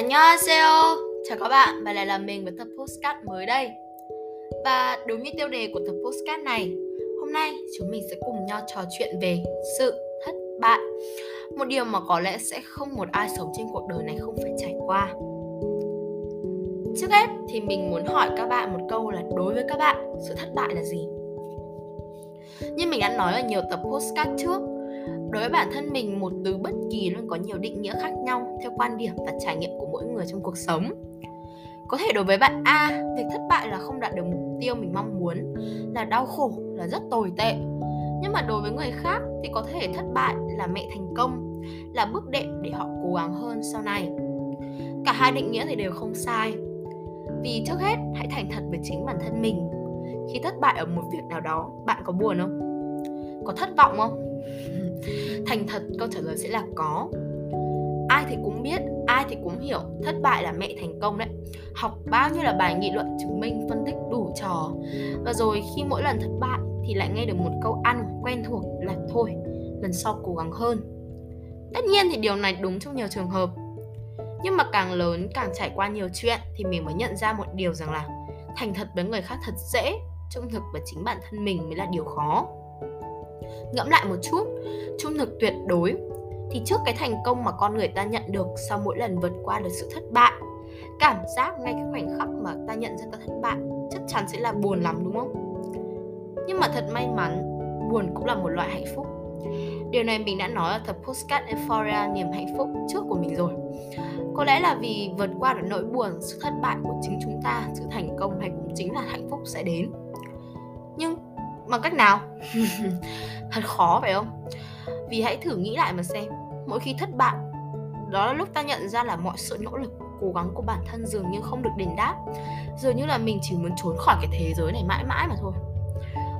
Annyeonghaseyo, chào các bạn và lại là mình với tập postcard mới đây. Và đúng như tiêu đề của tập postcard này Hôm nay chúng mình sẽ cùng nhau trò chuyện về sự thất bại. Một điều mà có lẽ sẽ không một ai sống trên cuộc đời này không phải trải qua. Trước hết thì mình muốn hỏi các bạn một câu là đối với các bạn sự thất bại là gì? Như mình đã nói ở nhiều tập postcard trước đối với bản thân mình một từ bất kỳ luôn có nhiều định nghĩa khác nhau theo quan điểm và trải nghiệm của mỗi người trong cuộc sống có thể đối với bạn A, việc thất bại là không đạt được mục tiêu mình mong muốn, là đau khổ, là rất tồi tệ. Nhưng mà đối với người khác thì có thể thất bại là mẹ thành công, là bước đệm để họ cố gắng hơn sau này. Cả hai định nghĩa thì đều không sai. Vì trước hết, hãy thành thật với chính bản thân mình. Khi thất bại ở một việc nào đó, bạn có buồn không? Có thất vọng không? Thành thật, câu trả lời sẽ là có. Ai thì cũng biết, ai thì cũng hiểu, thất bại là mẹ thành công đấy. Học bao nhiêu là bài nghị luận chứng minh, phân tích đủ trò. Và rồi khi mỗi lần thất bại thì lại nghe được một câu ăn quen thuộc là thôi, lần sau cố gắng hơn. Tất nhiên thì điều này đúng trong nhiều trường hợp. Nhưng mà càng lớn, càng trải qua nhiều chuyện thì mình mới nhận ra một điều rằng là thành thật với người khác thật dễ, trung thực với chính bản thân mình mới là điều khó ngẫm lại một chút, trung thực tuyệt đối, thì trước cái thành công mà con người ta nhận được sau mỗi lần vượt qua được sự thất bại, cảm giác ngay cái khoảnh khắc mà ta nhận ra ta thất bại chắc chắn sẽ là buồn lắm, đúng không? Nhưng mà thật may mắn, buồn cũng là một loại hạnh phúc. Điều này mình đã nói ở tập postcard euphoria niềm hạnh phúc trước của mình rồi. Có lẽ là vì vượt qua được nỗi buồn, sự thất bại của chính chúng ta, sự thành công hay cũng chính là hạnh phúc sẽ đến. Nhưng bằng cách nào? Thật khó phải không? Vì hãy thử nghĩ lại mà xem. Mỗi khi thất bại đó là lúc ta nhận ra là mọi sự nỗ lực cố gắng của bản thân dường như không được đền đáp. Dường như là mình chỉ muốn trốn khỏi cái thế giới này mãi mãi mà thôi.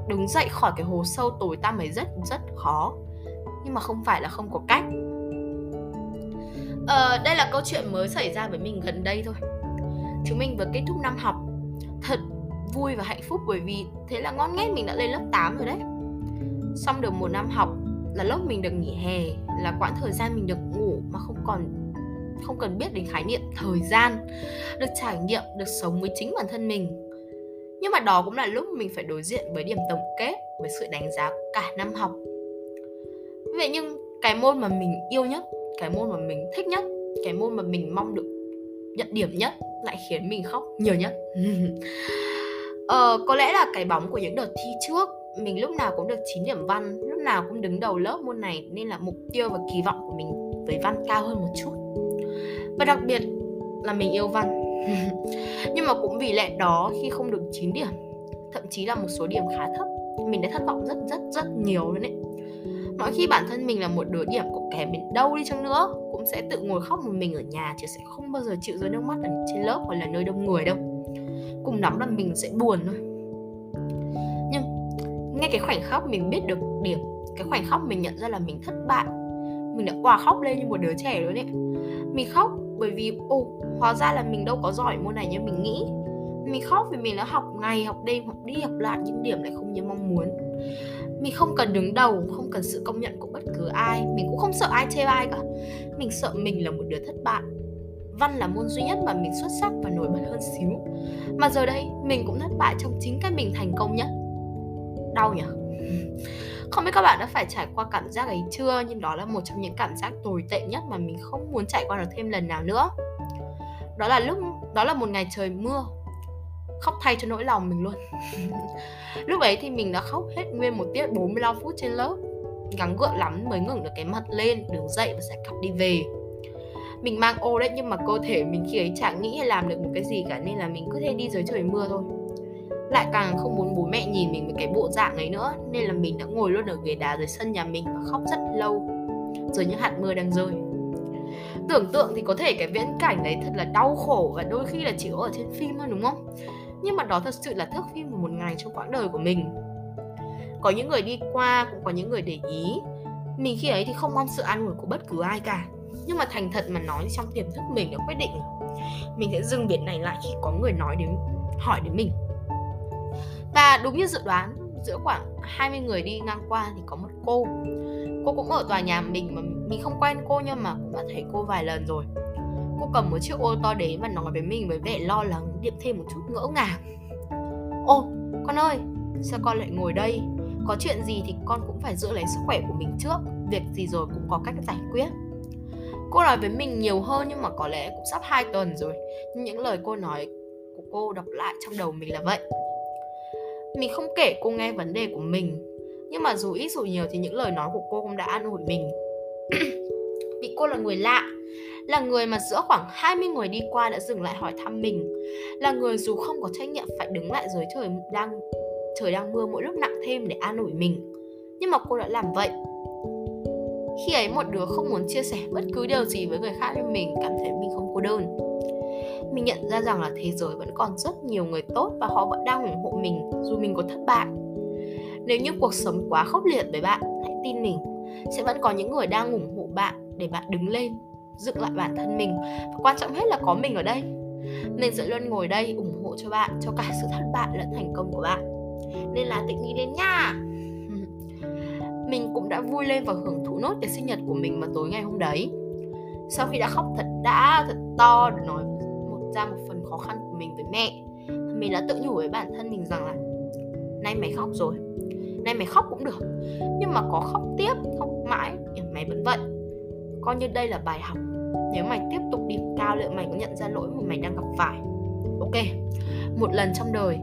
Đứng dậy khỏi cái hồ sâu tối tăm ấy rất rất khó. Nhưng mà không phải là không có cách. Ờ, đây là câu chuyện mới xảy ra với mình gần đây thôi. Chúng mình vừa kết thúc năm học. Thật vui và hạnh phúc bởi vì thế là ngon nghét mình đã lên lớp 8 rồi đấy. Xong được một năm học là lớp mình được nghỉ hè, là quãng thời gian mình được ngủ mà không còn, không cần biết đến khái niệm thời gian, được trải nghiệm, được sống với chính bản thân mình. Nhưng mà đó cũng là lúc mình phải đối diện với điểm tổng kết, với sự đánh giá cả năm học. Vậy nhưng cái môn mà mình yêu nhất, cái môn mà mình thích nhất, cái môn mà mình mong được nhận điểm nhất lại khiến mình khóc nhiều nhất? ờ, có lẽ là cái bóng của những đợt thi trước mình lúc nào cũng được 9 điểm văn lúc nào cũng đứng đầu lớp môn này nên là mục tiêu và kỳ vọng của mình với văn cao hơn một chút. Và đặc biệt là mình yêu văn. Nhưng mà cũng vì lẽ đó khi không được 9 điểm thậm chí là một số điểm khá thấp mình đã thất vọng rất rất rất nhiều luôn đấy. Mỗi khi bản thân mình là một đứa điểm cũng kém đến đâu đi chăng nữa cũng sẽ tự ngồi khóc một mình ở nhà chứ sẽ không bao giờ chịu rơi nước mắt ở trên lớp hoặc là nơi đông người đâu cùng lắm là mình sẽ buồn thôi. Nhưng ngay cái khoảnh khắc mình biết được điểm, cái khoảnh khắc mình nhận ra là mình thất bại, mình đã quả khóc lên như một đứa trẻ luôn ấy. Mình khóc bởi vì, ồ, hóa ra là mình đâu có giỏi môn này như mình nghĩ. Mình khóc vì mình đã học ngày, học đêm, học đi, học lại những điểm lại không như mong muốn. Mình không cần đứng đầu, không cần sự công nhận của bất cứ ai. Mình cũng không sợ ai chê ai cả. Mình sợ mình là một đứa thất bại văn là môn duy nhất mà mình xuất sắc và nổi bật hơn xíu. Mà giờ đây, mình cũng thất bại trong chính cái mình thành công nhất đau nhỉ? Không biết các bạn đã phải trải qua cảm giác ấy chưa? Nhưng đó là một trong những cảm giác tồi tệ nhất mà mình không muốn trải qua được thêm lần nào nữa. Đó là lúc, đó là một ngày trời mưa. Khóc thay cho nỗi lòng mình luôn. Lúc ấy thì mình đã khóc hết nguyên một tiết 45 phút trên lớp. Gắng gượng lắm mới ngừng được cái mặt lên, đứng dậy và sẽ cặp đi về mình mang ô đấy, nhưng mà cơ thể mình khi ấy chẳng nghĩ hay làm được một cái gì cả, nên là mình cứ thế đi dưới trời mưa thôi. Lại càng không muốn bố mẹ nhìn mình với cái bộ dạng ấy nữa, nên là mình đã ngồi luôn ở ghế đá dưới sân nhà mình và khóc rất lâu rồi những hạt mưa đang rơi. Tưởng tượng thì có thể cái viễn cảnh đấy thật là đau khổ và đôi khi là chỉ có ở trên phim thôi, đúng không? Nhưng mà đó thật sự là thước phim của một ngày trong quãng đời của mình. Có những người đi qua, cũng có những người để ý. Mình khi ấy thì không mong sự an ủi của bất cứ ai cả nhưng mà thành thật mà nói trong tiềm thức mình đã quyết định mình sẽ dừng biển này lại khi có người nói đến, hỏi đến mình. Và đúng như dự đoán, giữa khoảng 20 người đi ngang qua thì có một cô. Cô cũng ở tòa nhà mình mà mình không quen cô nhưng mà cũng đã thấy cô vài lần rồi. Cô cầm một chiếc ô to đến và nói với mình với vẻ lo lắng, điệp thêm một chút ngỡ ngàng. Ô, con ơi, sao con lại ngồi đây? Có chuyện gì thì con cũng phải giữ lấy sức khỏe của mình trước. Việc gì rồi cũng có cách giải quyết cô nói với mình nhiều hơn nhưng mà có lẽ cũng sắp 2 tuần rồi. Nhưng những lời cô nói của cô đọc lại trong đầu mình là vậy. Mình không kể cô nghe vấn đề của mình, nhưng mà dù ít dù nhiều thì những lời nói của cô cũng đã an ủi mình. Vì cô là người lạ, là người mà giữa khoảng 20 người đi qua đã dừng lại hỏi thăm mình, là người dù không có trách nhiệm phải đứng lại dưới trời đang trời đang mưa mỗi lúc nặng thêm để an ủi mình. Nhưng mà cô đã làm vậy khi ấy một đứa không muốn chia sẻ bất cứ điều gì với người khác nên mình cảm thấy mình không cô đơn. Mình nhận ra rằng là thế giới vẫn còn rất nhiều người tốt và họ vẫn đang ủng hộ mình, dù mình có thất bại. Nếu như cuộc sống quá khốc liệt với bạn, hãy tin mình. Sẽ vẫn có những người đang ủng hộ bạn để bạn đứng lên, dựng lại bản thân mình. Và quan trọng hết là có mình ở đây. Mình sẽ luôn ngồi đây ủng hộ cho bạn cho cả sự thất bại lẫn thành công của bạn. Nên là tỉnh nghĩ đến nha! Mình cũng đã vui lên và hưởng thụ nốt cái sinh nhật của mình vào tối ngày hôm đấy. Sau khi đã khóc thật đã, thật to để nói một, ra một phần khó khăn của mình với mẹ. Mình đã tự nhủ với bản thân mình rằng là, nay mày khóc rồi, nay mày khóc cũng được, nhưng mà có khóc tiếp, khóc mãi thì mày vẫn vậy. Coi như đây là bài học. Nếu mày tiếp tục điểm cao liệu mày có nhận ra lỗi mà mày đang gặp phải. Ok, một lần trong đời,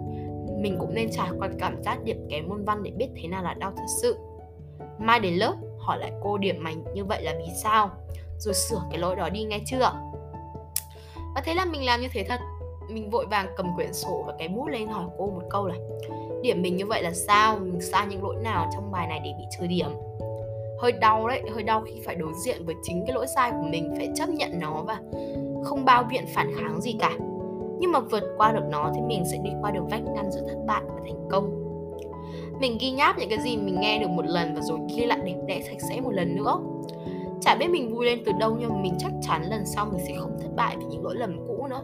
mình cũng nên trải qua cảm giác điểm kém môn văn để biết thế nào là đau thật sự mai đến lớp, hỏi lại cô điểm mày như vậy là vì sao? Rồi sửa cái lỗi đó đi nghe chưa? Và thế là mình làm như thế thật. Mình vội vàng cầm quyển sổ và cái bút lên hỏi cô một câu là, điểm mình như vậy là sao? Mình sai những lỗi nào trong bài này để bị trừ điểm? Hơi đau đấy, hơi đau khi phải đối diện với chính cái lỗi sai của mình, phải chấp nhận nó và không bao biện phản kháng gì cả. Nhưng mà vượt qua được nó thì mình sẽ đi qua được vách ngăn giữa thất bại và thành công mình ghi nháp những cái gì mình nghe được một lần và rồi ghi lại đẹp đẽ, sạch sẽ một lần nữa. Chả biết mình vui lên từ đâu nhưng mà mình chắc chắn lần sau mình sẽ không thất bại vì những lỗi lầm cũ nữa.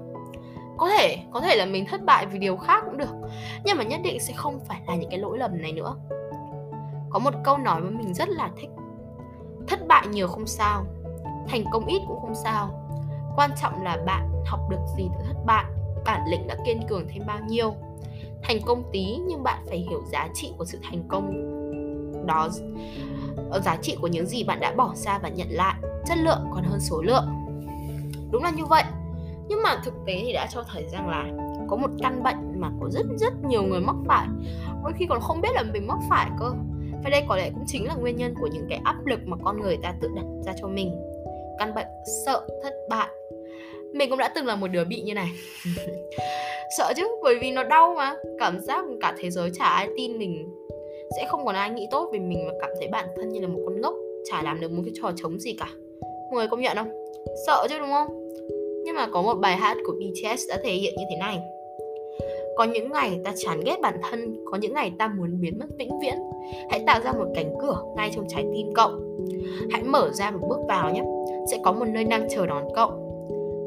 Có thể có thể là mình thất bại vì điều khác cũng được, nhưng mà nhất định sẽ không phải là những cái lỗi lầm này nữa. Có một câu nói mà mình rất là thích, thất bại nhiều không sao, thành công ít cũng không sao. Quan trọng là bạn học được gì từ thất bại, bản lĩnh đã kiên cường thêm bao nhiêu thành công tí, nhưng bạn phải hiểu giá trị của sự thành công. Đó ờ, giá trị của những gì bạn đã bỏ ra và nhận lại, chất lượng còn hơn số lượng. Đúng là như vậy. Nhưng mà thực tế thì đã cho thấy rằng là có một căn bệnh mà có rất rất nhiều người mắc phải. Đôi khi còn không biết là mình mắc phải cơ. Và đây có lẽ cũng chính là nguyên nhân của những cái áp lực mà con người ta tự đặt ra cho mình. Căn bệnh sợ thất bại mình cũng đã từng là một đứa bị như này. Sợ chứ, bởi vì nó đau mà. Cảm giác cả thế giới chả ai tin mình. Sẽ không còn ai nghĩ tốt về mình và cảm thấy bản thân như là một con ngốc, chả làm được một cái trò chống gì cả. Mọi người công nhận không? Sợ chứ, đúng không? Nhưng mà có một bài hát của BTS đã thể hiện như thế này. Có những ngày ta chán ghét bản thân, có những ngày ta muốn biến mất vĩnh viễn. Hãy tạo ra một cánh cửa ngay trong trái tim cậu. Hãy mở ra và bước vào nhé. Sẽ có một nơi đang chờ đón cậu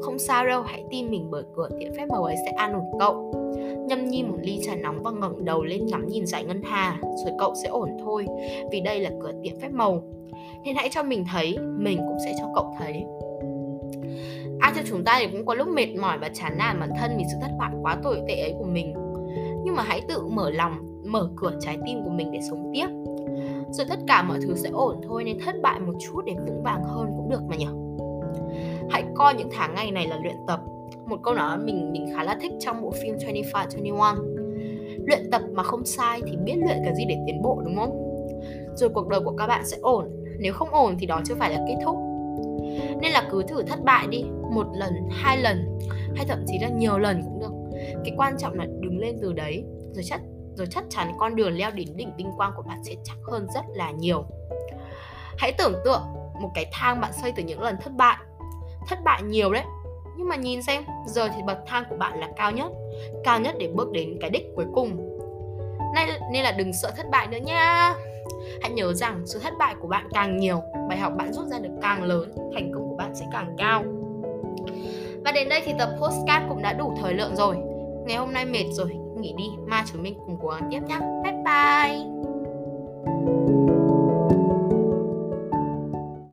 không sao đâu, hãy tin mình bởi cửa tiệm phép màu ấy sẽ an ủi cậu. Nhâm nhi một ly trà nóng và ngẩng đầu lên ngắm nhìn dải ngân hà, rồi cậu sẽ ổn thôi, vì đây là cửa tiệm phép màu. Nên hãy cho mình thấy, mình cũng sẽ cho cậu thấy. Ai cho chúng ta thì cũng có lúc mệt mỏi và chán nản bản thân vì sự thất bại quá tồi tệ ấy của mình. Nhưng mà hãy tự mở lòng, mở cửa trái tim của mình để sống tiếp. Rồi tất cả mọi thứ sẽ ổn thôi, nên thất bại một chút để vững vàng hơn cũng được mà nhỉ? Hãy coi những tháng ngày này là luyện tập. Một câu nói mình mình khá là thích trong bộ phim 2521 luyện tập mà không sai thì biết luyện cái gì để tiến bộ, đúng không? Rồi cuộc đời của các bạn sẽ ổn. Nếu không ổn thì đó chưa phải là kết thúc. Nên là cứ thử thất bại đi. Một lần, hai lần, hay thậm chí là nhiều lần cũng được. Cái quan trọng là đứng lên từ đấy. Rồi chắc rồi chắc chắn con đường leo đến đỉnh vinh quang của bạn sẽ chắc hơn rất là nhiều. Hãy tưởng tượng một cái thang bạn xây từ những lần thất bại thất bại nhiều đấy. Nhưng mà nhìn xem giờ thì bậc thang của bạn là cao nhất cao nhất để bước đến cái đích cuối cùng. Nên, nên là đừng sợ thất bại nữa nha. Hãy nhớ rằng sự thất bại của bạn càng nhiều bài học bạn rút ra được càng lớn thành công của bạn sẽ càng cao. Và đến đây thì tập postcard cũng đã đủ thời lượng rồi. Ngày hôm nay mệt rồi nghỉ đi. Mai chúng mình cùng cố gắng tiếp nhé bye bye.